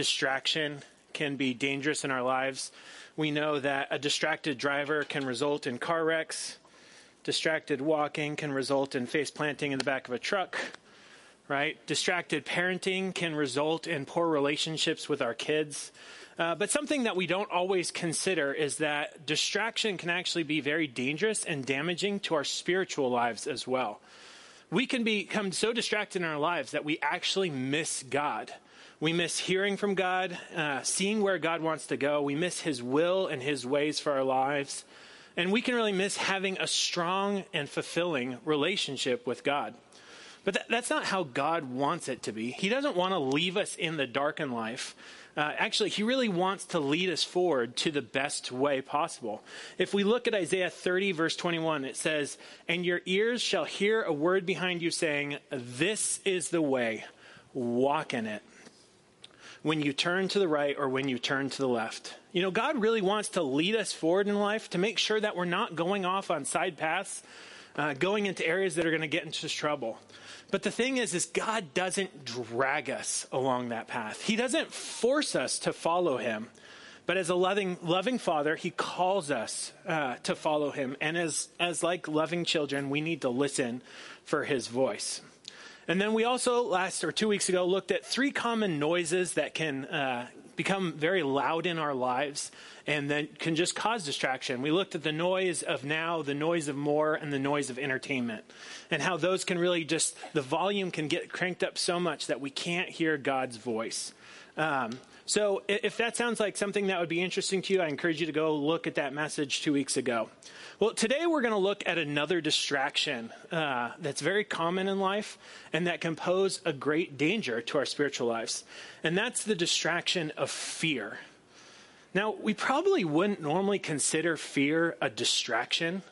distraction can be dangerous in our lives. We know that a distracted driver can result in car wrecks. Distracted walking can result in face planting in the back of a truck, right? Distracted parenting can result in poor relationships with our kids. Uh, but something that we don't always consider is that distraction can actually be very dangerous and damaging to our spiritual lives as well. We can become so distracted in our lives that we actually miss God. We miss hearing from God, uh, seeing where God wants to go. We miss His will and His ways for our lives. And we can really miss having a strong and fulfilling relationship with God. But that, that's not how God wants it to be. He doesn't want to leave us in the dark in life. Uh, actually, he really wants to lead us forward to the best way possible. If we look at Isaiah 30, verse 21, it says, And your ears shall hear a word behind you saying, This is the way, walk in it. When you turn to the right or when you turn to the left. You know, God really wants to lead us forward in life to make sure that we're not going off on side paths, uh, going into areas that are going to get into trouble. But the thing is, is God doesn't drag us along that path. He doesn't force us to follow him. But as a loving, loving father, he calls us uh, to follow him. And as, as like loving children, we need to listen for his voice. And then we also, last or two weeks ago, looked at three common noises that can uh, become very loud in our lives and then can just cause distraction. We looked at the noise of now, the noise of more, and the noise of entertainment, and how those can really just, the volume can get cranked up so much that we can't hear God's voice. Um, so if that sounds like something that would be interesting to you, I encourage you to go look at that message two weeks ago. Well, today we're going to look at another distraction uh, that's very common in life and that can pose a great danger to our spiritual lives. And that's the distraction of fear. Now, we probably wouldn't normally consider fear a distraction.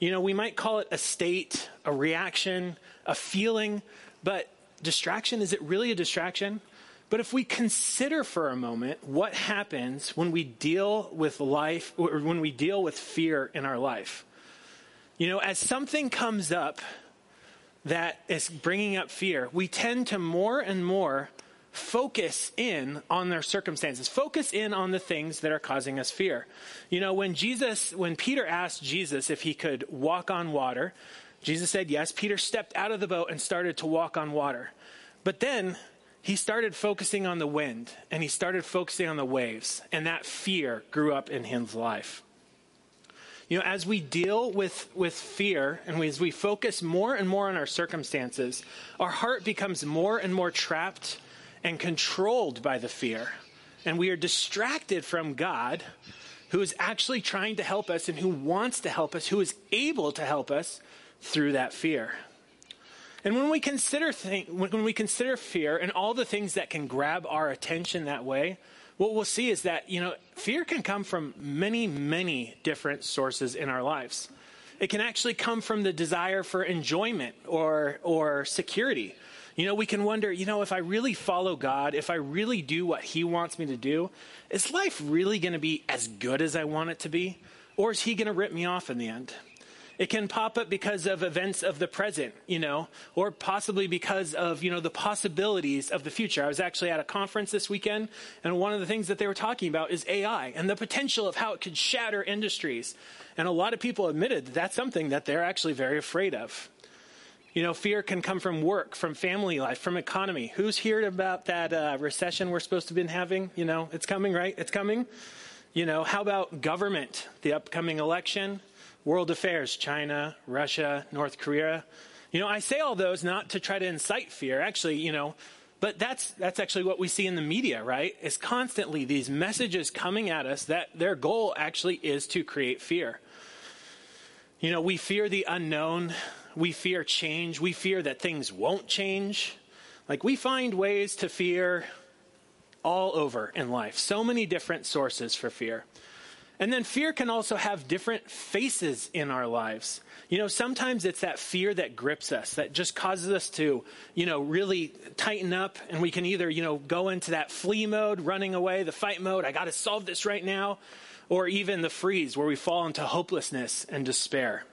You know, we might call it a state, a reaction, a feeling, but distraction, is it really a distraction? But if we consider for a moment what happens when we deal with life, or when we deal with fear in our life, you know, as something comes up that is bringing up fear, we tend to more and more focus in on their circumstances, focus in on the things that are causing us fear. You know, when Jesus, when Peter asked Jesus if he could walk on water, Jesus said yes. Peter stepped out of the boat and started to walk on water. But then he started focusing on the wind and he started focusing on the waves, and that fear grew up in his life. You know, as we deal with, with fear and we, as we focus more and more on our circumstances, our heart becomes more and more trapped and controlled by the fear. And we are distracted from God, who is actually trying to help us and who wants to help us, who is able to help us through that fear. And when we consider when we consider fear and all the things that can grab our attention that way, what we'll see is that you know fear can come from many many different sources in our lives. It can actually come from the desire for enjoyment or or security. You know, we can wonder, you know, if I really follow God, if I really do what He wants me to do, is life really going to be as good as I want it to be? Or is He going to rip me off in the end? It can pop up because of events of the present, you know, or possibly because of, you know, the possibilities of the future. I was actually at a conference this weekend, and one of the things that they were talking about is AI and the potential of how it could shatter industries. And a lot of people admitted that that's something that they're actually very afraid of. You know, fear can come from work, from family life, from economy. Who's heard about that uh, recession we're supposed to have been having? You know, it's coming, right? It's coming. You know, how about government, the upcoming election? World affairs, China, Russia, North Korea. You know, I say all those not to try to incite fear. Actually, you know, but that's that's actually what we see in the media, right? Is constantly these messages coming at us that their goal actually is to create fear. You know, we fear the unknown, we fear change, we fear that things won't change. Like we find ways to fear all over in life. So many different sources for fear. And then fear can also have different faces in our lives. You know, sometimes it's that fear that grips us, that just causes us to, you know, really tighten up. And we can either, you know, go into that flee mode, running away, the fight mode, I got to solve this right now, or even the freeze where we fall into hopelessness and despair.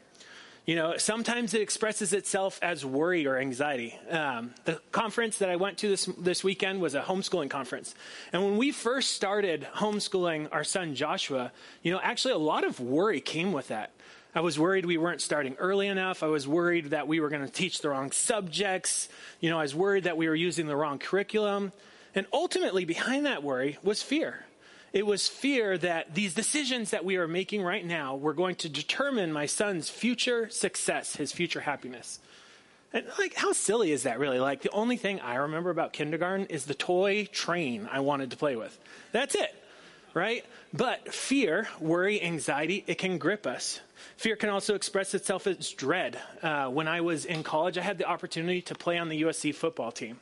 You know, sometimes it expresses itself as worry or anxiety. Um, the conference that I went to this, this weekend was a homeschooling conference. And when we first started homeschooling our son Joshua, you know, actually a lot of worry came with that. I was worried we weren't starting early enough. I was worried that we were going to teach the wrong subjects. You know, I was worried that we were using the wrong curriculum. And ultimately, behind that worry was fear. It was fear that these decisions that we are making right now were going to determine my son's future success, his future happiness. And like, how silly is that really? Like, the only thing I remember about kindergarten is the toy train I wanted to play with. That's it, right? But fear, worry, anxiety, it can grip us. Fear can also express itself as dread. Uh, when I was in college, I had the opportunity to play on the USC football team.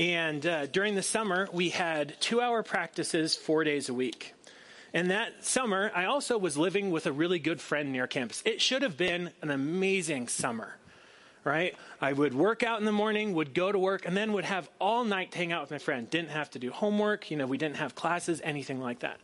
And uh, during the summer, we had two hour practices four days a week. And that summer, I also was living with a really good friend near campus. It should have been an amazing summer, right? I would work out in the morning, would go to work, and then would have all night to hang out with my friend. Didn't have to do homework, you know, we didn't have classes, anything like that.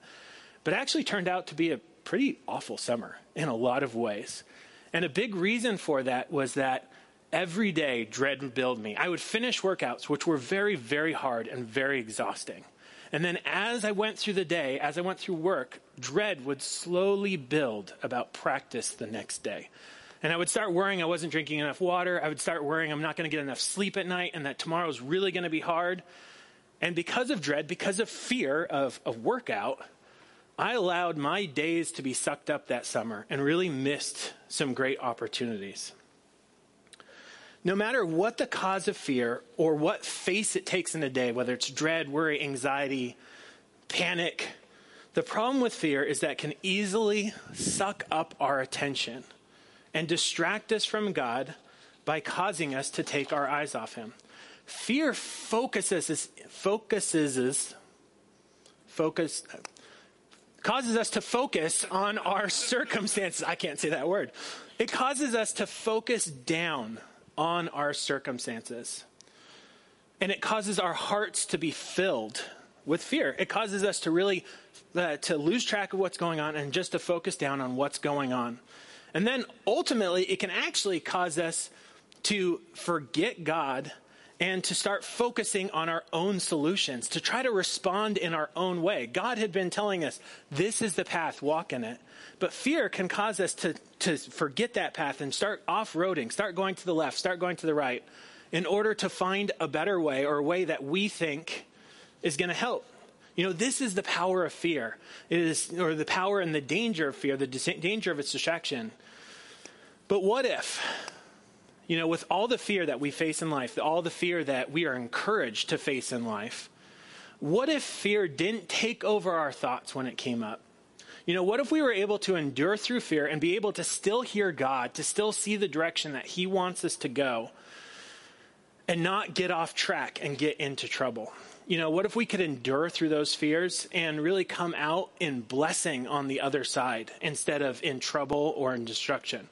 But actually turned out to be a pretty awful summer in a lot of ways. And a big reason for that was that every day dread build me. I would finish workouts, which were very, very hard and very exhausting. And then as I went through the day, as I went through work, dread would slowly build about practice the next day. And I would start worrying I wasn't drinking enough water. I would start worrying I'm not going to get enough sleep at night and that tomorrow's really going to be hard. And because of dread, because of fear of a workout, I allowed my days to be sucked up that summer and really missed some great opportunities. No matter what the cause of fear or what face it takes in a day, whether it's dread, worry, anxiety, panic, the problem with fear is that it can easily suck up our attention and distract us from God by causing us to take our eyes off Him. Fear focuses, focuses, focus, causes us to focus on our circumstances. I can't say that word. It causes us to focus down on our circumstances. And it causes our hearts to be filled with fear. It causes us to really uh, to lose track of what's going on and just to focus down on what's going on. And then ultimately it can actually cause us to forget God and to start focusing on our own solutions, to try to respond in our own way. God had been telling us, this is the path, walk in it. But fear can cause us to, to forget that path and start off roading, start going to the left, start going to the right, in order to find a better way or a way that we think is going to help. You know, this is the power of fear. It is, or the power and the danger of fear, the danger of its distraction. But what if you know, with all the fear that we face in life, all the fear that we are encouraged to face in life, what if fear didn't take over our thoughts when it came up? You know, what if we were able to endure through fear and be able to still hear God, to still see the direction that He wants us to go, and not get off track and get into trouble? You know, what if we could endure through those fears and really come out in blessing on the other side instead of in trouble or in destruction?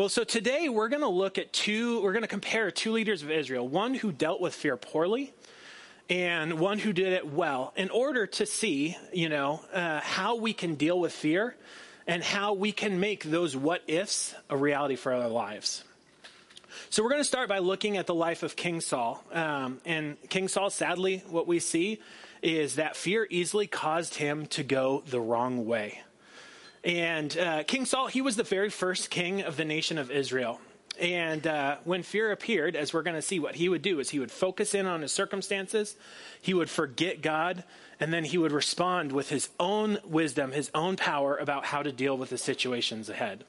Well, so today we're going to look at two, we're going to compare two leaders of Israel, one who dealt with fear poorly and one who did it well, in order to see, you know, uh, how we can deal with fear and how we can make those what ifs a reality for our lives. So we're going to start by looking at the life of King Saul. Um, and King Saul, sadly, what we see is that fear easily caused him to go the wrong way. And uh, King Saul, he was the very first king of the nation of Israel. And uh, when fear appeared, as we're going to see, what he would do is he would focus in on his circumstances, he would forget God, and then he would respond with his own wisdom, his own power about how to deal with the situations ahead.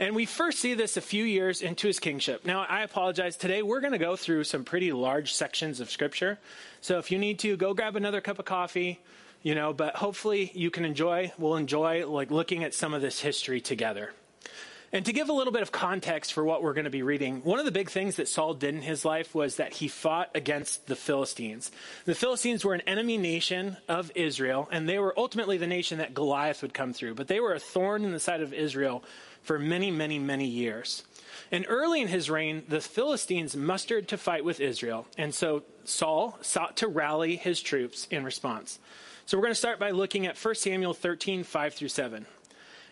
And we first see this a few years into his kingship. Now, I apologize. Today, we're going to go through some pretty large sections of scripture. So if you need to, go grab another cup of coffee you know, but hopefully you can enjoy, we'll enjoy like looking at some of this history together. And to give a little bit of context for what we're going to be reading, one of the big things that Saul did in his life was that he fought against the Philistines. The Philistines were an enemy nation of Israel, and they were ultimately the nation that Goliath would come through. But they were a thorn in the side of Israel for many, many, many years. And early in his reign, the Philistines mustered to fight with Israel. And so Saul sought to rally his troops in response. So we're going to start by looking at 1 Samuel 13, 5 through 7.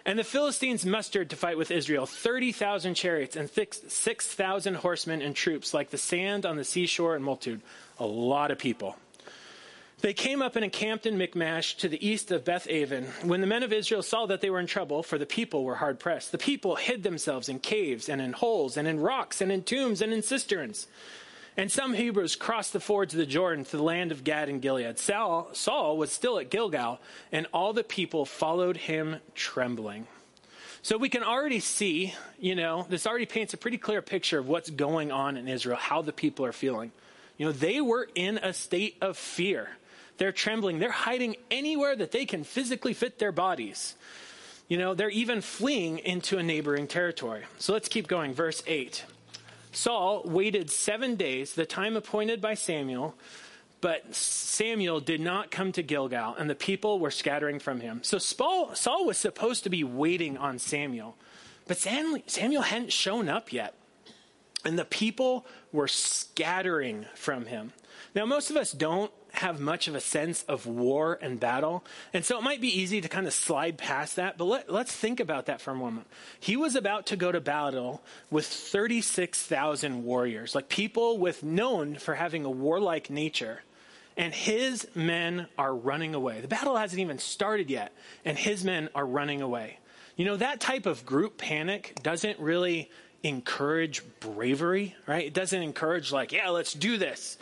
And the Philistines mustered to fight with Israel 30,000 chariots and 6,000 horsemen and troops, like the sand on the seashore in multitude. A lot of people. They came up and encamped in Michmash to the east of Beth Aven. When the men of Israel saw that they were in trouble, for the people were hard pressed, the people hid themselves in caves and in holes and in rocks and in tombs and in cisterns. And some Hebrews crossed the fords of the Jordan to the land of Gad and Gilead. Saul, Saul was still at Gilgal, and all the people followed him trembling. So we can already see, you know, this already paints a pretty clear picture of what's going on in Israel, how the people are feeling. You know, they were in a state of fear. They're trembling. They're hiding anywhere that they can physically fit their bodies. You know, they're even fleeing into a neighboring territory. So let's keep going. Verse 8. Saul waited seven days, the time appointed by Samuel, but Samuel did not come to Gilgal, and the people were scattering from him. So Saul, was supposed to be waiting on Samuel, but Samuel hadn't shown up yet. And the people were scattering from him. Now, most of us don't have much of a sense of war and battle. And so it might be easy to kind of slide past that, but let, us think about that for a moment. He was about to go to battle with 36,000 warriors, like people with known for having a warlike nature. And his men are running away. The battle hasn't even started yet, and his men are running away. You know, that type of group panic doesn't really encourage bravery, right? It doesn't encourage, like, yeah, let's do this.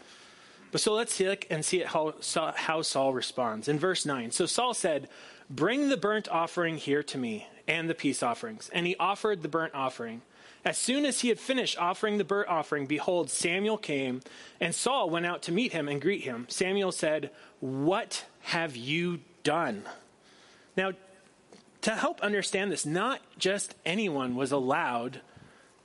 But so let's look and see how, how Saul responds. In verse 9, so Saul said, Bring the burnt offering here to me, and the peace offerings. And he offered the burnt offering. As soon as he had finished offering the burnt offering, behold, Samuel came, and Saul went out to meet him and greet him. Samuel said, What have you done? Now, to help understand this, not just anyone was allowed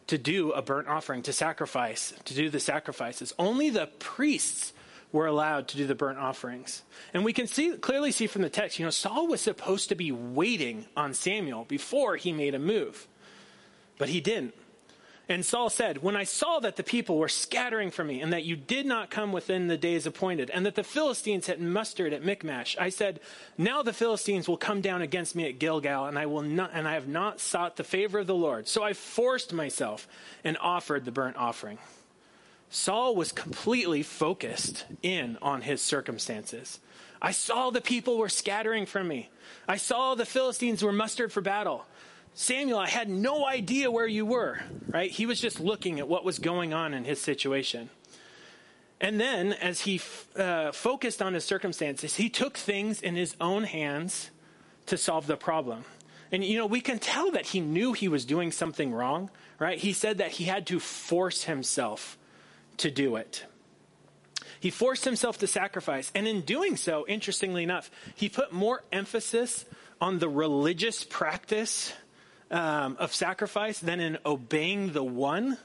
to do a burnt offering, to sacrifice, to do the sacrifices. Only the priests were allowed to do the burnt offerings. And we can see clearly see from the text, you know, Saul was supposed to be waiting on Samuel before he made a move. But he didn't. And Saul said, When I saw that the people were scattering from me, and that you did not come within the days appointed, and that the Philistines had mustered at Michmash, I said, Now the Philistines will come down against me at Gilgal, and I will not and I have not sought the favor of the Lord. So I forced myself and offered the burnt offering. Saul was completely focused in on his circumstances. I saw the people were scattering from me. I saw the Philistines were mustered for battle. Samuel, I had no idea where you were, right? He was just looking at what was going on in his situation. And then, as he uh, focused on his circumstances, he took things in his own hands to solve the problem. And, you know, we can tell that he knew he was doing something wrong, right? He said that he had to force himself to do it. He forced himself to sacrifice. And in doing so, interestingly enough, he put more emphasis on the religious practice um, of sacrifice than in obeying the one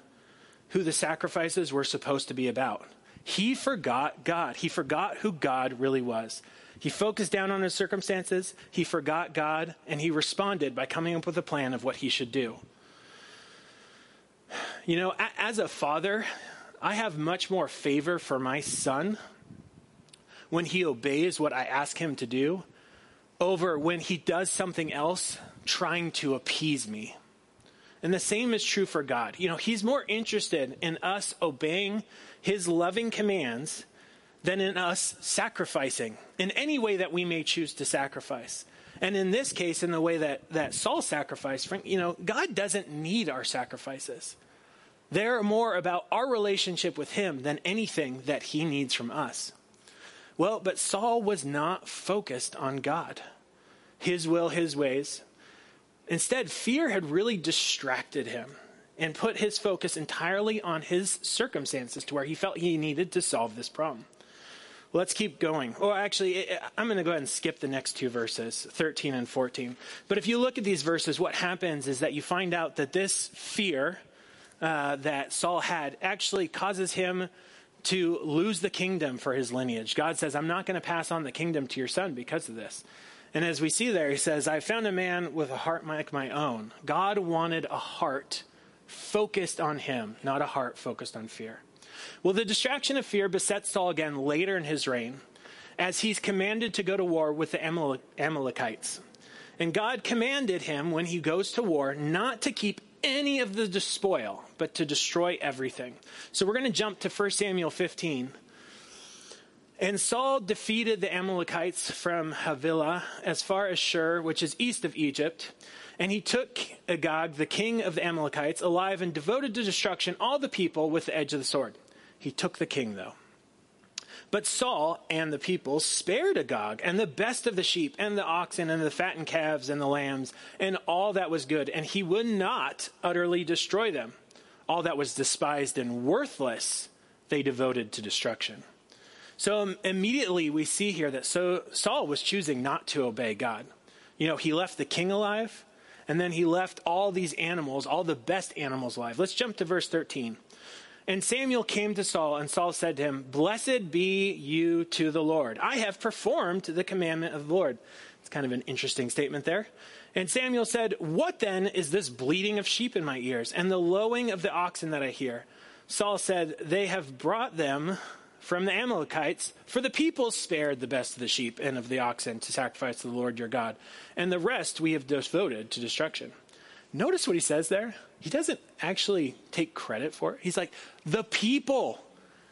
who the sacrifices were supposed to be about. He forgot God. He forgot who God really was. He focused down on his circumstances, he forgot God, and he responded by coming up with a plan of what he should do. You know, as a father, I have much more favor for my son when he obeys what I ask him to do over when he does something else trying to appease me. And the same is true for God. You know, he's more interested in us obeying his loving commands than in us sacrificing in any way that we may choose to sacrifice. And in this case, in the way that, that Saul sacrificed, you know, God doesn't need our sacrifices. They're more about our relationship with him than anything that he needs from us. Well, but Saul was not focused on God, his will, his ways. Instead, fear had really distracted him and put his focus entirely on his circumstances to where he felt he needed to solve this problem. Let's keep going. Well, actually, I'm going to go ahead and skip the next two verses, 13 and 14. But if you look at these verses, what happens is that you find out that this fear uh, that Saul had actually causes him to lose the kingdom for his lineage. God says, I'm not going to pass on the kingdom to your son because of this. And as we see there, he says, I found a man with a heart like my own. God wanted a heart focused on him, not a heart focused on fear. Well, the distraction of fear besets Saul again later in his reign as he's commanded to go to war with the Amalekites. And God commanded him when he goes to war not to keep any of the spoil, but to destroy everything. So we're going to jump to 1 Samuel 15. And Saul defeated the Amalekites from Havilah as far as Shur, which is east of Egypt. And he took Agag, the king of the Amalekites, alive and devoted to destruction all the people with the edge of the sword. He took the king, though. But Saul and the people spared Agag and the best of the sheep and the oxen and the fattened calves and the lambs and all that was good, and he would not utterly destroy them. All that was despised and worthless they devoted to destruction. So immediately we see here that so Saul was choosing not to obey God. You know, he left the king alive, and then he left all these animals, all the best animals alive. Let's jump to verse 13. And Samuel came to Saul, and Saul said to him, Blessed be you to the Lord. I have performed the commandment of the Lord. It's kind of an interesting statement there. And Samuel said, What then is this bleating of sheep in my ears, and the lowing of the oxen that I hear? Saul said, They have brought them from the Amalekites, for the people spared the best of the sheep and of the oxen to sacrifice to the Lord your God, and the rest we have devoted to destruction. Notice what he says there. He doesn't actually take credit for it. He's like, the people.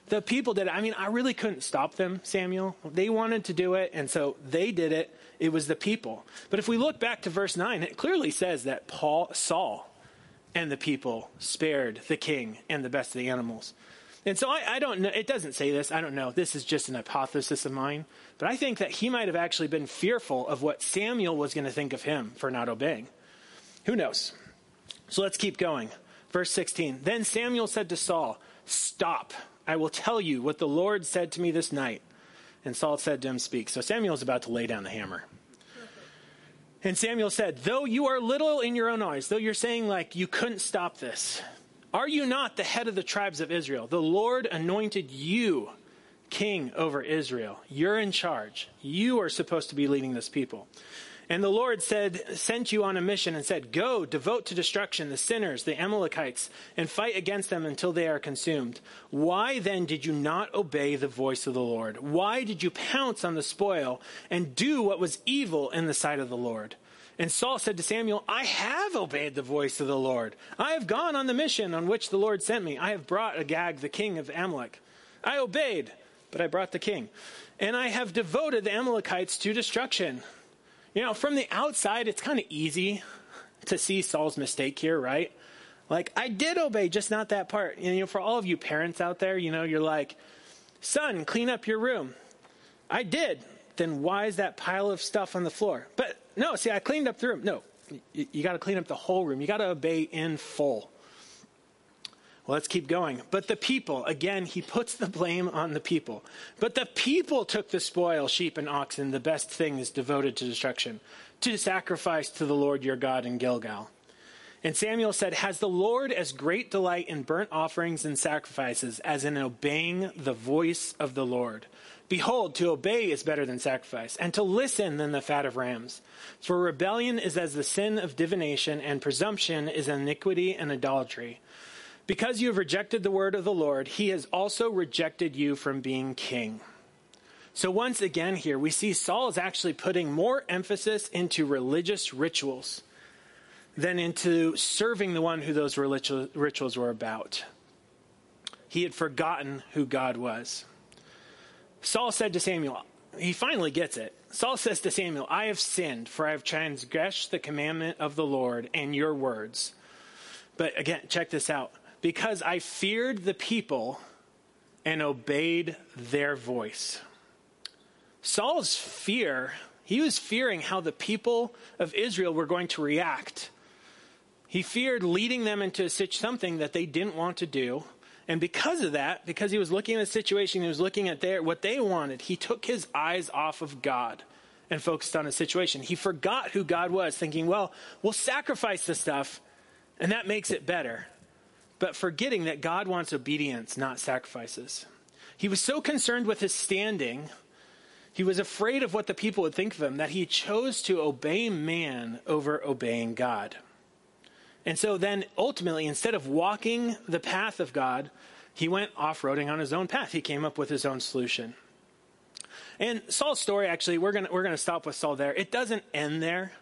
The people did it. I mean, I really couldn't stop them, Samuel. They wanted to do it, and so they did it. It was the people. But if we look back to verse 9, it clearly says that Paul, Saul and the people spared the king and the best of the animals. And so I, I, don't know. It doesn't say this. I don't know. This is just an hypothesis of mine. But I think that he might have actually been fearful of what Samuel was going to think of him for not obeying. Who knows? So let's keep going. Verse 16. Then Samuel said to Saul, Stop. I will tell you what the Lord said to me this night. And Saul said to him, Speak. So Samuel is about to lay down the hammer. And Samuel said, Though you are little in your own eyes, though you're saying like you couldn't stop this, are you not the head of the tribes of Israel? The Lord anointed you king over Israel. You're in charge. You are supposed to be leading this people. And the Lord said, sent you on a mission and said, Go, devote to destruction the sinners, the Amalekites, and fight against them until they are consumed. Why then did you not obey the voice of the Lord? Why did you pounce on the spoil and do what was evil in the sight of the Lord? And Saul said to Samuel, I have obeyed the voice of the Lord. I have gone on the mission on which the Lord sent me. I have brought Agag, the king of Amalek. I obeyed, but I brought the king. And I have devoted the Amalekites to destruction. You know, from the outside, it's kind of easy to see Saul's mistake here, right? Like, I did obey, just not that part. And, you know, for all of you parents out there, you know, you're like, son, clean up your room. I did. Then why is that pile of stuff on the floor? But no, see, I cleaned up the room. No, you, you got to clean up the whole room. You got to obey in full. Well, let's keep going. But the people, again, he puts the blame on the people. But the people took the spoil, sheep and oxen, the best things devoted to destruction, to sacrifice to the Lord your God in Gilgal. And Samuel said, Has the Lord as great delight in burnt offerings and sacrifices as in obeying the voice of the Lord? Behold, to obey is better than sacrifice, and to listen than the fat of rams. For rebellion is as the sin of divination, and presumption is iniquity and idolatry. Because you have rejected the word of the Lord, he has also rejected you from being king. So, once again, here we see Saul is actually putting more emphasis into religious rituals than into serving the one who those rituals were about. He had forgotten who God was. Saul said to Samuel, he finally gets it. Saul says to Samuel, I have sinned, for I have transgressed the commandment of the Lord and your words. But again, check this out. Because I feared the people and obeyed their voice. Saul's fear, he was fearing how the people of Israel were going to react. He feared leading them into such something that they didn't want to do and because of that, because he was looking at the situation, he was looking at their, what they wanted, he took his eyes off of God and focused on a situation. He forgot who God was, thinking, well, we'll sacrifice the stuff, and that makes it better. But forgetting that God wants obedience, not sacrifices. He was so concerned with his standing, he was afraid of what the people would think of him, that he chose to obey man over obeying God. And so then ultimately, instead of walking the path of God, he went off roading on his own path. He came up with his own solution. And Saul's story, actually, we're going we're gonna stop with Saul there. It doesn't end there.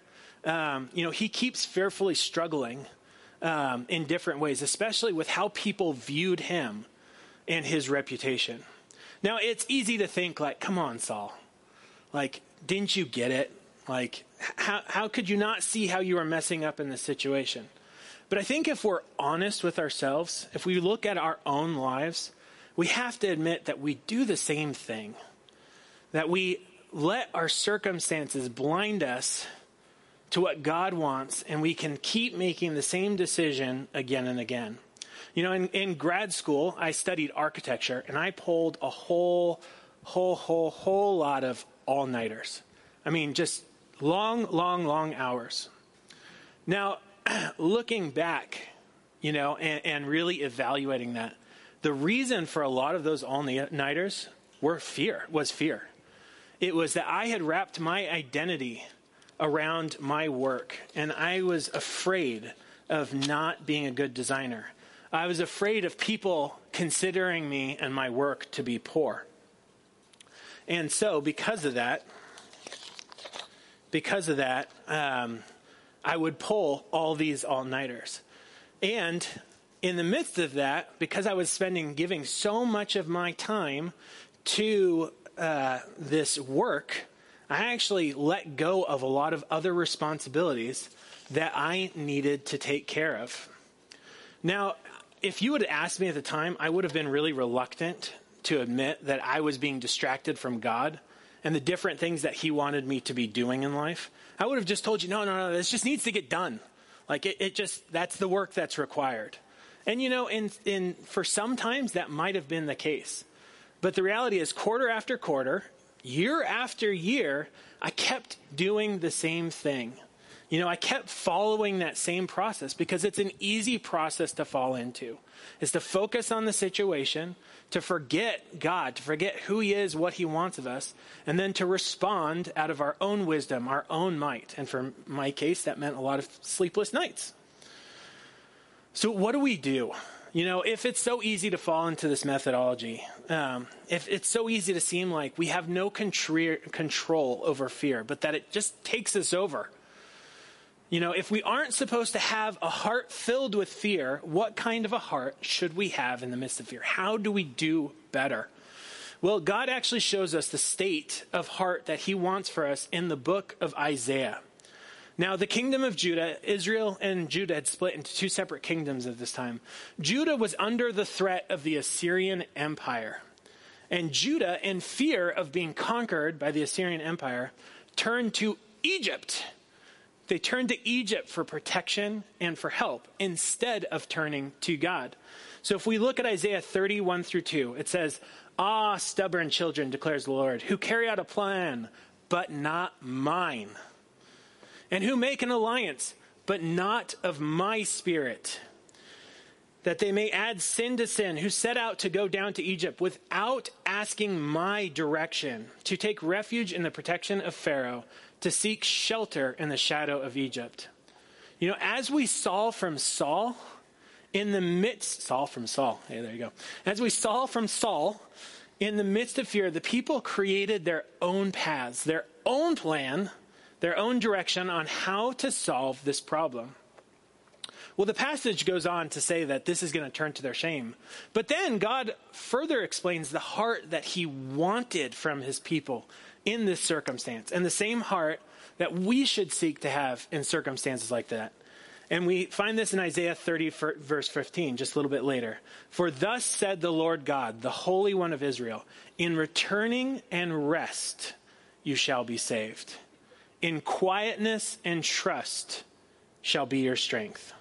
um, you know, he keeps fearfully struggling um, in different ways, especially with how people viewed him and his reputation. Now, it's easy to think, like, come on, Saul. Like, didn't you get it? Like, how, how could you not see how you were messing up in this situation? But I think if we're honest with ourselves, if we look at our own lives, we have to admit that we do the same thing. That we let our circumstances blind us to what God wants, and we can keep making the same decision again and again. You know, in, in grad school, I studied architecture, and I pulled a whole, whole, whole, whole lot of all nighters. I mean, just long, long, long hours. Now, looking back, you know, and, and really evaluating that, the reason for a lot of those all nighters were fear, was fear. It was that I had wrapped my identity around my work, and I was afraid of not being a good designer. I was afraid of people considering me and my work to be poor. And so, because of that, because of that, um, I would pull all these all nighters. And in the midst of that, because I was spending, giving so much of my time to uh, this work, I actually let go of a lot of other responsibilities that I needed to take care of. Now, if you would have asked me at the time, I would have been really reluctant to admit that I was being distracted from God and the different things that He wanted me to be doing in life. I would have just told you, no, no, no, this just needs to get done. Like it, it just, that's the work that's required. And you know, in, in, for some times that might have been the case. But the reality is, quarter after quarter, year after year, I kept doing the same thing. You know, I kept following that same process because it's an easy process to fall into. Is to focus on the situation, to forget God, to forget who He is, what He wants of us, and then to respond out of our own wisdom, our own might. And for my case, that meant a lot of sleepless nights. So, what do we do? You know, if it's so easy to fall into this methodology, um, if it's so easy to seem like we have no control over fear, but that it just takes us over. You know, if we aren't supposed to have a heart filled with fear, what kind of a heart should we have in the midst of fear? How do we do better? Well, God actually shows us the state of heart that He wants for us in the book of Isaiah. Now, the kingdom of Judah, Israel and Judah had split into two separate kingdoms at this time. Judah was under the threat of the Assyrian Empire. And Judah, in fear of being conquered by the Assyrian Empire, turned to Egypt. They turned to Egypt for protection and for help instead of turning to God. So if we look at Isaiah 31 through 2, it says, Ah, stubborn children, declares the Lord, who carry out a plan, but not mine and who make an alliance, but not of my spirit, that they may add sin to sin, who set out to go down to Egypt without asking my direction, to take refuge in the protection of Pharaoh, to seek shelter in the shadow of Egypt. You know, as we saw from Saul, in the midst, Saul from Saul, hey, there you go. As we saw from Saul, in the midst of fear, the people created their own paths, their own plan their own direction on how to solve this problem. Well, the passage goes on to say that this is going to turn to their shame. But then God further explains the heart that he wanted from his people in this circumstance, and the same heart that we should seek to have in circumstances like that. And we find this in Isaiah 30, verse 15, just a little bit later. For thus said the Lord God, the Holy One of Israel, in returning and rest you shall be saved. In quietness and trust shall be your strength.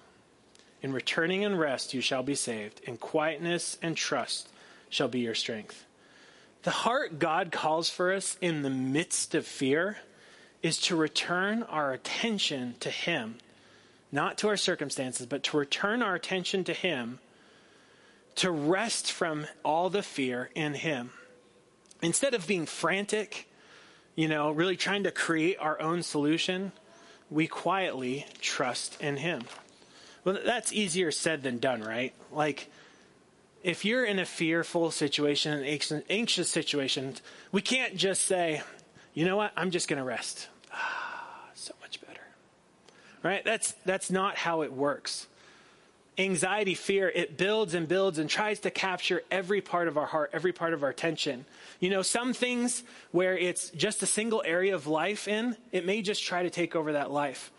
In returning and rest you shall be saved. In quietness and trust shall be your strength. The heart God calls for us in the midst of fear is to return our attention to Him, not to our circumstances, but to return our attention to Him, to rest from all the fear in Him. Instead of being frantic you know, really trying to create our own solution, we quietly trust in Him. Well, that's easier said than done, right? Like, if you're in a fearful situation, an anxious situation, we can't just say, you know what, I'm just going to rest. Ah, so much better. Right? That's, that's not how it works. Anxiety, fear, it builds and builds and tries to capture every part of our heart, every part of our attention. You know, some things where it's just a single area of life in, it may just try to take over that life.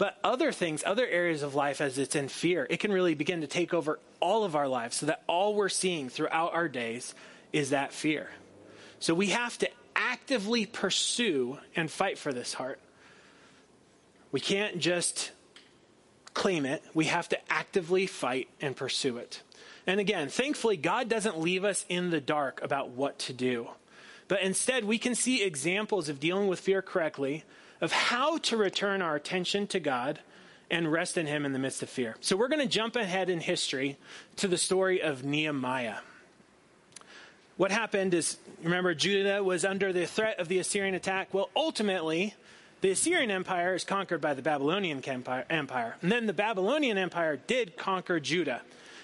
But other things, other areas of life, as it's in fear, it can really begin to take over all of our lives so that all we're seeing throughout our days is that fear. So we have to actively pursue and fight for this heart. We can't just claim it, we have to actively fight and pursue it. And again, thankfully, God doesn't leave us in the dark about what to do. But instead, we can see examples of dealing with fear correctly of how to return our attention to God and rest in Him in the midst of fear. So we're going to jump ahead in history to the story of Nehemiah. What happened is, remember, Judah was under the threat of the Assyrian attack. Well, ultimately, the Assyrian Empire is conquered by the Babylonian Empire. And then the Babylonian Empire did conquer Judah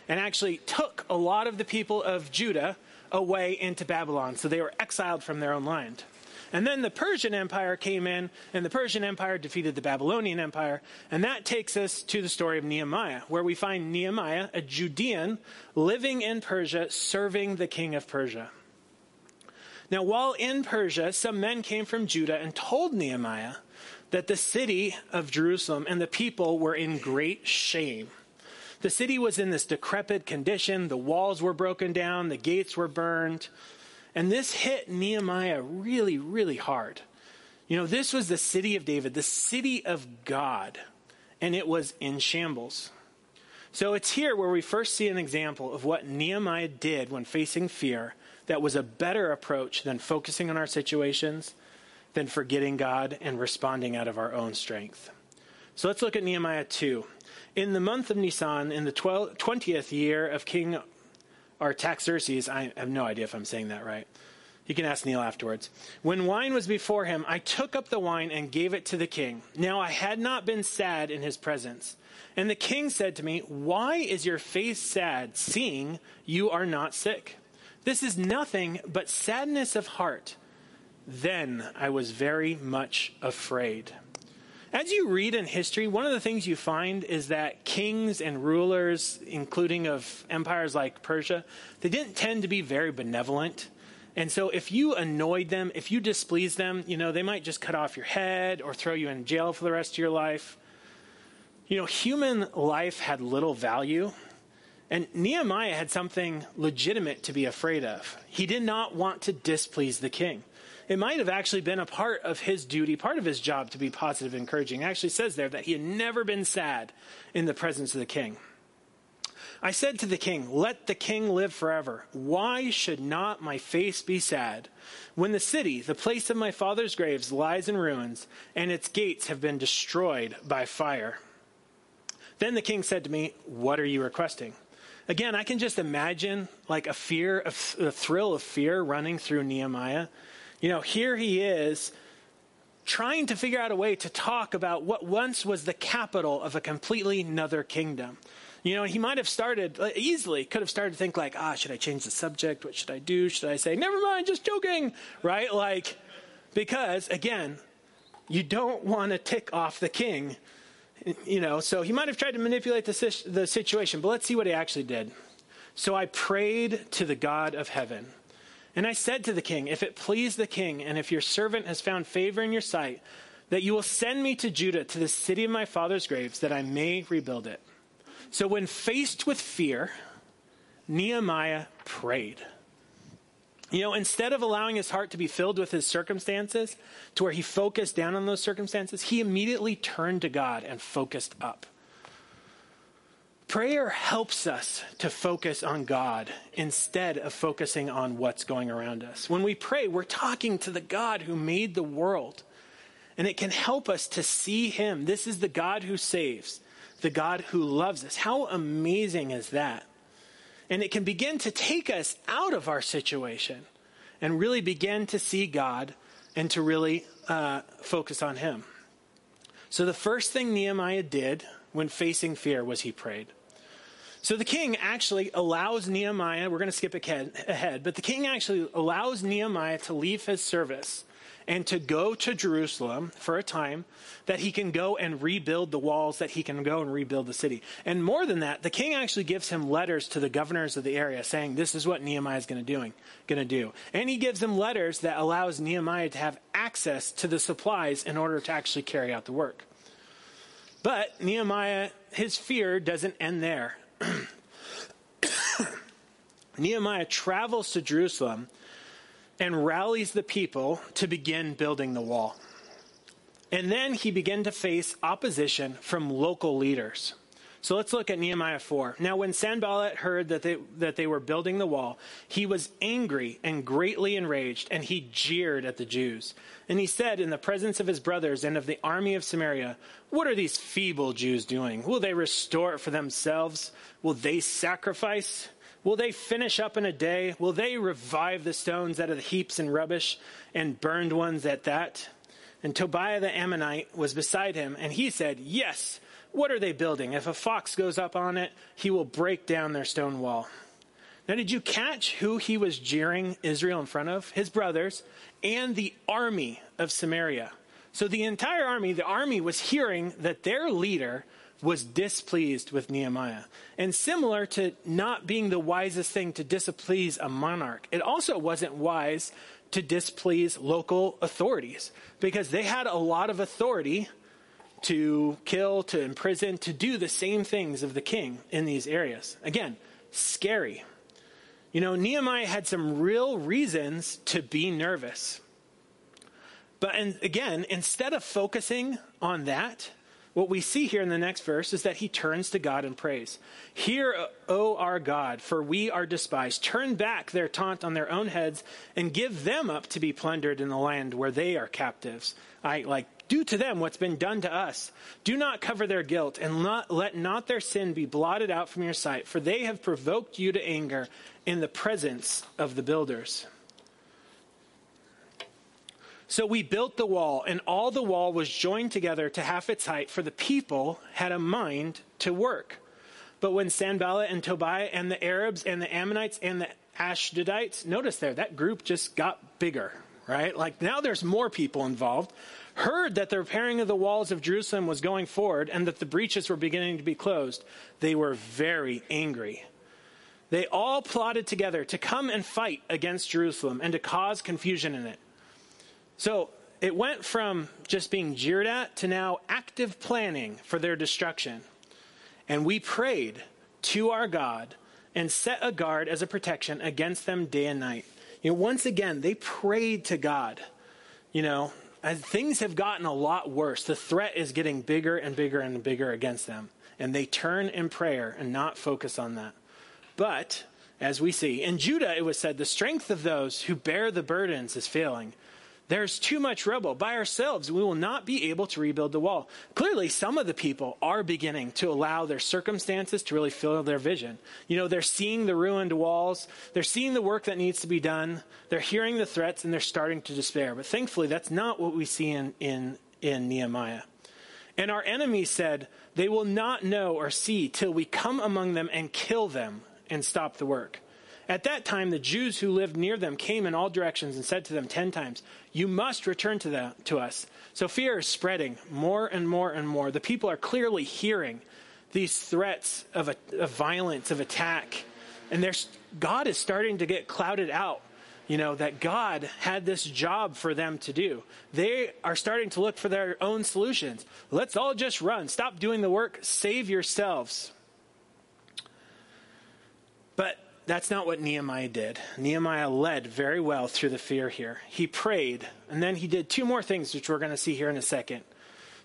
and actually took a lot of the people of Judah away into Babylon. So they were exiled from their own land. And then the Persian Empire came in, and the Persian Empire defeated the Babylonian Empire. And that takes us to the story of Nehemiah, where we find Nehemiah, a Judean, living in Persia, serving the king of Persia. Now, while in Persia, some men came from Judah and told Nehemiah that the city of Jerusalem and the people were in great shame. The city was in this decrepit condition. The walls were broken down, the gates were burned. And this hit Nehemiah really, really hard. You know, this was the city of David, the city of God, and it was in shambles. So it's here where we first see an example of what Nehemiah did when facing fear that was a better approach than focusing on our situations, than forgetting God and responding out of our own strength. So let's look at Nehemiah 2. In the month of Nisan, in the 20th year of King Artaxerxes, I have no idea if I'm saying that right. You can ask Neil afterwards. When wine was before him, I took up the wine and gave it to the king. Now I had not been sad in his presence. And the king said to me, Why is your face sad, seeing you are not sick? This is nothing but sadness of heart. Then I was very much afraid. As you read in history, one of the things you find is that kings and rulers, including of empires like Persia, they didn't tend to be very benevolent. And so if you annoyed them, if you displeased them, you know, they might just cut off your head or throw you in jail for the rest of your life. You know, human life had little value. And Nehemiah had something legitimate to be afraid of. He did not want to displease the king it might have actually been a part of his duty, part of his job to be positive and encouraging. It actually says there that he had never been sad in the presence of the king. I said to the king, Let the king live forever. Why should not my face be sad? When the city, the place of my father's graves, lies in ruins, and its gates have been destroyed by fire. Then the king said to me, What are you requesting? Again, I can just imagine like a fear, a thrill of fear running through Nehemiah you know, here he is trying to figure out a way to talk about what once was the capital of a completely another kingdom. You know, he might have started easily, could have started to think like, ah, should I change the subject? What should I do? Should I say, never mind, just joking, right? Like, because again, you don't want to tick off the king, you know. So he might have tried to manipulate the, the situation, but let's see what he actually did. So I prayed to the God of heaven. And I said to the king, If it please the king, and if your servant has found favor in your sight, that you will send me to Judah, to the city of my father's graves, that I may rebuild it. So when faced with fear, Nehemiah prayed. You know, instead of allowing his heart to be filled with his circumstances, to where he focused down on those circumstances, he immediately turned to God and focused up. Prayer helps us to focus on God instead of focusing on what's going around us. When we pray, we're talking to the God who made the world, and it can help us to see Him. This is the God who saves, the God who loves us. How amazing is that? And it can begin to take us out of our situation and really begin to see God and to really uh, focus on Him. So, the first thing Nehemiah did when facing fear was he prayed. So the king actually allows Nehemiah, we're going to skip ahead, but the king actually allows Nehemiah to leave his service and to go to Jerusalem for a time that he can go and rebuild the walls, that he can go and rebuild the city. And more than that, the king actually gives him letters to the governors of the area saying, this is what Nehemiah is going to doing, going to do. And he gives him letters that allows Nehemiah to have access to the supplies in order to actually carry out the work. But Nehemiah, his fear doesn't end there. Nehemiah travels to Jerusalem and rallies the people to begin building the wall. And then he began to face opposition from local leaders. So let's look at Nehemiah 4. Now, when Sanballat heard that they, that they were building the wall, he was angry and greatly enraged, and he jeered at the Jews. And he said in the presence of his brothers and of the army of Samaria, What are these feeble Jews doing? Will they restore it for themselves? Will they sacrifice? Will they finish up in a day? Will they revive the stones out of the heaps and rubbish and burned ones at that? And Tobiah the Ammonite was beside him, and he said, Yes, what are they building? If a fox goes up on it, he will break down their stone wall. Now, did you catch who he was jeering Israel in front of? His brothers and the army of Samaria. So the entire army, the army was hearing that their leader was displeased with Nehemiah. And similar to not being the wisest thing to displease a monarch, it also wasn't wise to displease local authorities because they had a lot of authority to kill, to imprison, to do the same things of the king in these areas. Again, scary. You know, Nehemiah had some real reasons to be nervous. But and again, instead of focusing on that, what we see here in the next verse is that he turns to God and prays. Hear, O our God, for we are despised. Turn back their taunt on their own heads and give them up to be plundered in the land where they are captives. I like do to them what's been done to us. Do not cover their guilt, and not, let not their sin be blotted out from your sight, for they have provoked you to anger in the presence of the builders. So we built the wall, and all the wall was joined together to half its height, for the people had a mind to work. But when Sanballat and Tobiah and the Arabs and the Ammonites and the Ashdodites, notice there, that group just got bigger, right? Like now there's more people involved, heard that the repairing of the walls of Jerusalem was going forward and that the breaches were beginning to be closed, they were very angry. They all plotted together to come and fight against Jerusalem and to cause confusion in it. So it went from just being jeered at to now active planning for their destruction. And we prayed to our God and set a guard as a protection against them day and night. You know, once again, they prayed to God. You know, as things have gotten a lot worse, the threat is getting bigger and bigger and bigger against them. And they turn in prayer and not focus on that. But, as we see, in Judah it was said, the strength of those who bear the burdens is failing. There's too much rubble. By ourselves, we will not be able to rebuild the wall. Clearly, some of the people are beginning to allow their circumstances to really fill their vision. You know, they're seeing the ruined walls, they're seeing the work that needs to be done, they're hearing the threats, and they're starting to despair. But thankfully, that's not what we see in, in, in Nehemiah. And our enemies said, They will not know or see till we come among them and kill them and stop the work. At that time, the Jews who lived near them came in all directions and said to them ten times, You must return to, the, to us. So fear is spreading more and more and more. The people are clearly hearing these threats of, a, of violence, of attack. And there's, God is starting to get clouded out. You know, that God had this job for them to do. They are starting to look for their own solutions. Let's all just run. Stop doing the work. Save yourselves. But that's not what Nehemiah did. Nehemiah led very well through the fear here. He prayed, and then he did two more things, which we're going to see here in a second.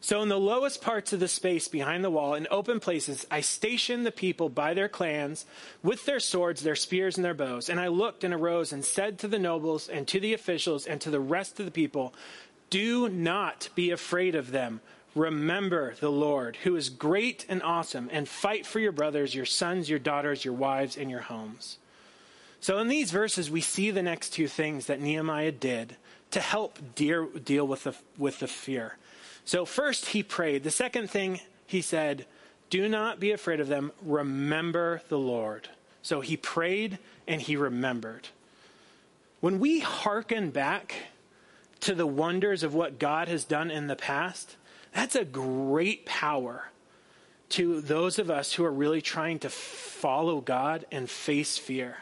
So, in the lowest parts of the space behind the wall, in open places, I stationed the people by their clans with their swords, their spears, and their bows. And I looked and arose and said to the nobles and to the officials and to the rest of the people, Do not be afraid of them. Remember the Lord, who is great and awesome, and fight for your brothers, your sons, your daughters, your wives, and your homes. So, in these verses, we see the next two things that Nehemiah did to help deal, with, the, with the fear. So, first, he prayed. The second thing, he said, Do not be afraid of them. Remember the Lord. So, he prayed and he remembered. When we hearken back to the wonders of what God has done in the past, that's a great power to those of us who are really trying to follow God and face fear.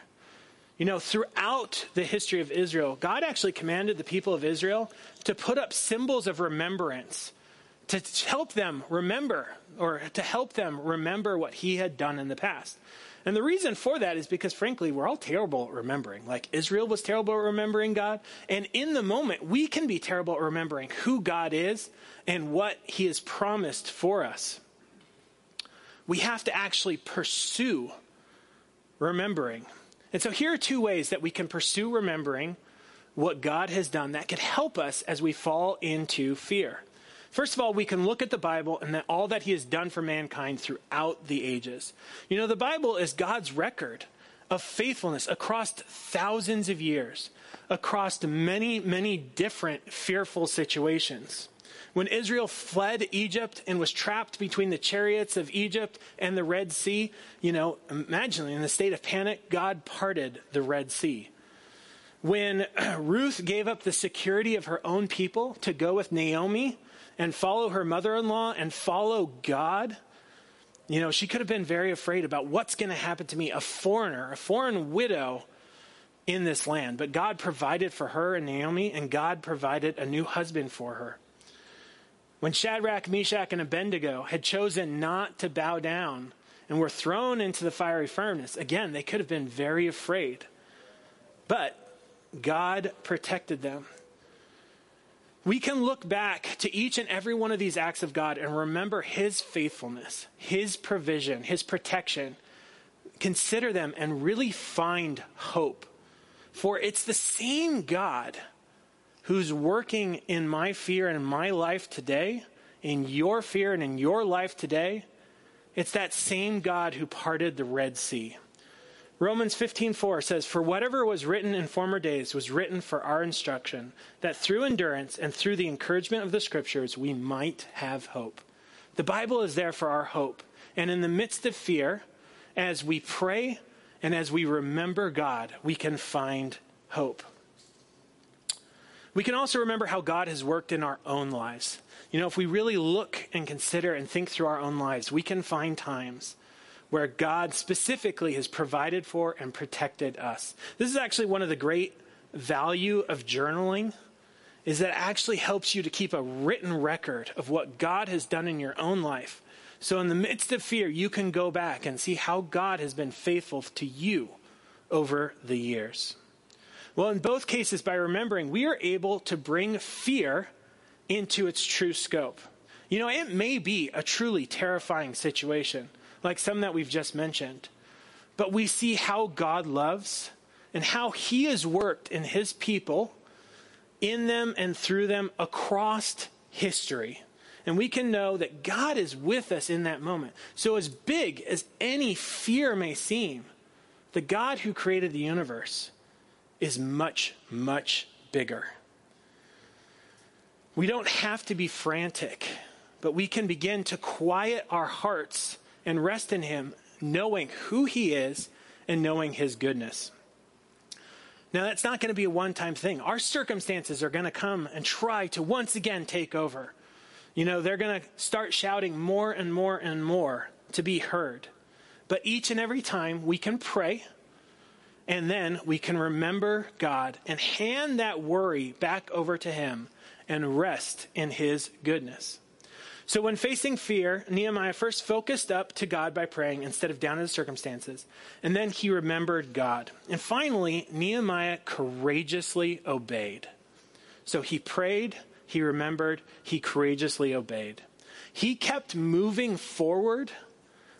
You know, throughout the history of Israel, God actually commanded the people of Israel to put up symbols of remembrance to help them remember or to help them remember what he had done in the past. And the reason for that is because, frankly, we're all terrible at remembering. Like Israel was terrible at remembering God. And in the moment, we can be terrible at remembering who God is and what he has promised for us. We have to actually pursue remembering. And so here are two ways that we can pursue remembering what God has done that could help us as we fall into fear. First of all, we can look at the Bible and that all that he has done for mankind throughout the ages. You know, the Bible is God's record of faithfulness across thousands of years, across many, many different fearful situations. When Israel fled Egypt and was trapped between the chariots of Egypt and the Red Sea, you know, imagine in the state of panic, God parted the Red Sea. When Ruth gave up the security of her own people to go with Naomi and follow her mother in law and follow God, you know, she could have been very afraid about what's going to happen to me, a foreigner, a foreign widow in this land. But God provided for her and Naomi, and God provided a new husband for her. When Shadrach, Meshach, and Abednego had chosen not to bow down and were thrown into the fiery furnace, again, they could have been very afraid. But God protected them. We can look back to each and every one of these acts of God and remember His faithfulness, His provision, His protection. Consider them and really find hope. For it's the same God who's working in my fear and in my life today, in your fear and in your life today, it's that same God who parted the Red Sea. Romans 15:4 says, "For whatever was written in former days was written for our instruction, that through endurance and through the encouragement of the scriptures we might have hope." The Bible is there for our hope. And in the midst of fear, as we pray and as we remember God, we can find hope. We can also remember how God has worked in our own lives. You know, if we really look and consider and think through our own lives, we can find times where God specifically has provided for and protected us. This is actually one of the great value of journaling is that it actually helps you to keep a written record of what God has done in your own life. So in the midst of fear, you can go back and see how God has been faithful to you over the years. Well, in both cases, by remembering, we are able to bring fear into its true scope. You know, it may be a truly terrifying situation, like some that we've just mentioned, but we see how God loves and how He has worked in His people, in them and through them across history. And we can know that God is with us in that moment. So, as big as any fear may seem, the God who created the universe is much, much bigger. We don't have to be frantic, but we can begin to quiet our hearts and rest in Him, knowing who He is and knowing His goodness. Now, that's not going to be a one time thing. Our circumstances are going to come and try to once again take over. You know, they're going to start shouting more and more and more to be heard. But each and every time we can pray and then we can remember God and hand that worry back over to Him and rest in His goodness. So, when facing fear, Nehemiah first focused up to God by praying instead of down to the circumstances. And then he remembered God. And finally, Nehemiah courageously obeyed. So, he prayed, he remembered, he courageously obeyed. He kept moving forward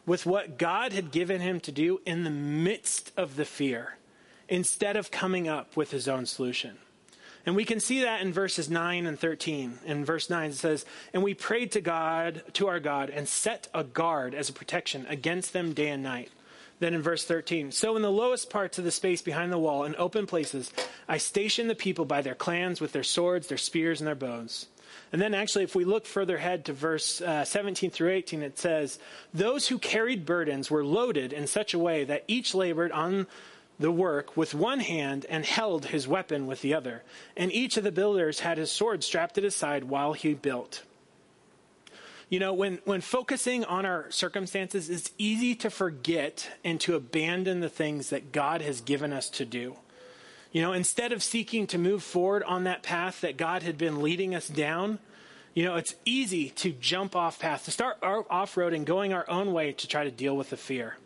with what God had given him to do in the midst of the fear instead of coming up with his own solution. And we can see that in verses 9 and 13. In verse 9, it says, And we prayed to God, to our God, and set a guard as a protection against them day and night. Then in verse 13, So in the lowest parts of the space behind the wall, in open places, I stationed the people by their clans with their swords, their spears, and their bows. And then actually, if we look further ahead to verse uh, 17 through 18, it says, Those who carried burdens were loaded in such a way that each labored on the work with one hand and held his weapon with the other. And each of the builders had his sword strapped at his side while he built. You know, when, when focusing on our circumstances, it's easy to forget and to abandon the things that God has given us to do. You know, instead of seeking to move forward on that path that God had been leading us down, you know, it's easy to jump off path, to start off roading, going our own way to try to deal with the fear.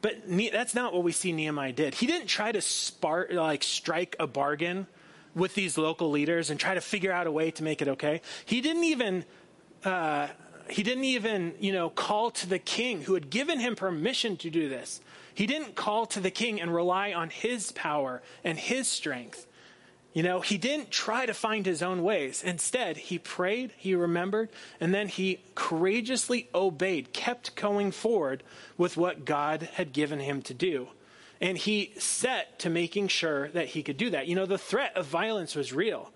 But that's not what we see Nehemiah did. He didn't try to spark, like strike a bargain with these local leaders and try to figure out a way to make it okay. He didn't even uh, he didn't even, you know, call to the king who had given him permission to do this. He didn't call to the king and rely on his power and his strength. You know, he didn't try to find his own ways. Instead, he prayed, he remembered, and then he courageously obeyed, kept going forward with what God had given him to do. And he set to making sure that he could do that. You know, the threat of violence was real.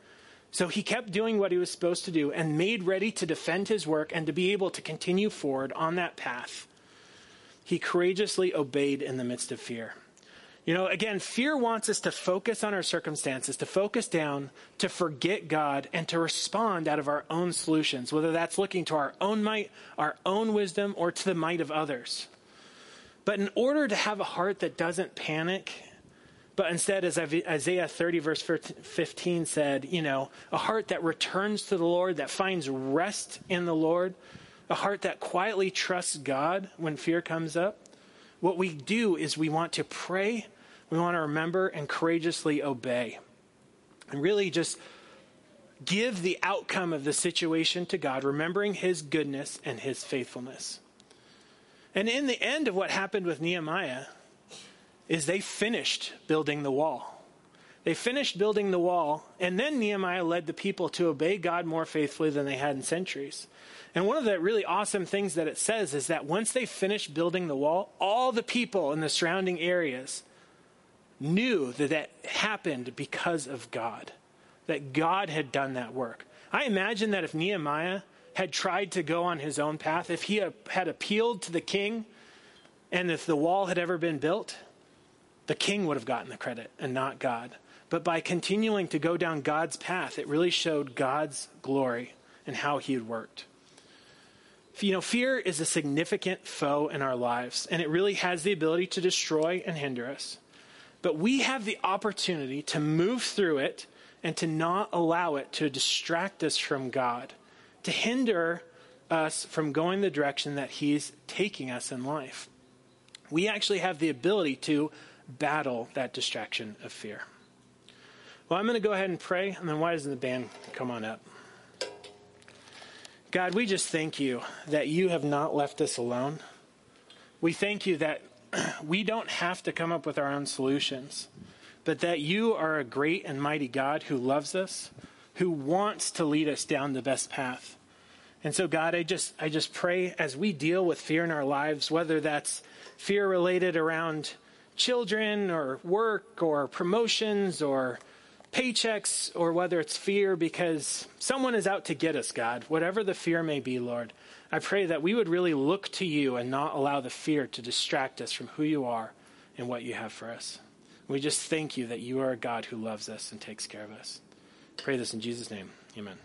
So he kept doing what he was supposed to do and made ready to defend his work and to be able to continue forward on that path. He courageously obeyed in the midst of fear. You know, again, fear wants us to focus on our circumstances, to focus down, to forget God, and to respond out of our own solutions, whether that's looking to our own might, our own wisdom, or to the might of others. But in order to have a heart that doesn't panic but instead, as Isaiah 30, verse 15 said, you know, a heart that returns to the Lord, that finds rest in the Lord, a heart that quietly trusts God when fear comes up. What we do is we want to pray, we want to remember, and courageously obey. And really just give the outcome of the situation to God, remembering his goodness and his faithfulness. And in the end of what happened with Nehemiah, is they finished building the wall. They finished building the wall, and then Nehemiah led the people to obey God more faithfully than they had in centuries. And one of the really awesome things that it says is that once they finished building the wall, all the people in the surrounding areas knew that that happened because of God, that God had done that work. I imagine that if Nehemiah had tried to go on his own path, if he had appealed to the king, and if the wall had ever been built, the king would have gotten the credit and not God. But by continuing to go down God's path, it really showed God's glory and how he had worked. You know, fear is a significant foe in our lives, and it really has the ability to destroy and hinder us. But we have the opportunity to move through it and to not allow it to distract us from God, to hinder us from going the direction that He's taking us in life. We actually have the ability to battle that distraction of fear. Well, I'm going to go ahead and pray, and then why doesn't the band come on up? God, we just thank you that you have not left us alone. We thank you that we don't have to come up with our own solutions, but that you are a great and mighty God who loves us, who wants to lead us down the best path. And so God, I just I just pray as we deal with fear in our lives, whether that's fear related around children or work or promotions or paychecks or whether it's fear because someone is out to get us, God, whatever the fear may be, Lord, I pray that we would really look to you and not allow the fear to distract us from who you are and what you have for us. We just thank you that you are a God who loves us and takes care of us. Pray this in Jesus' name. Amen.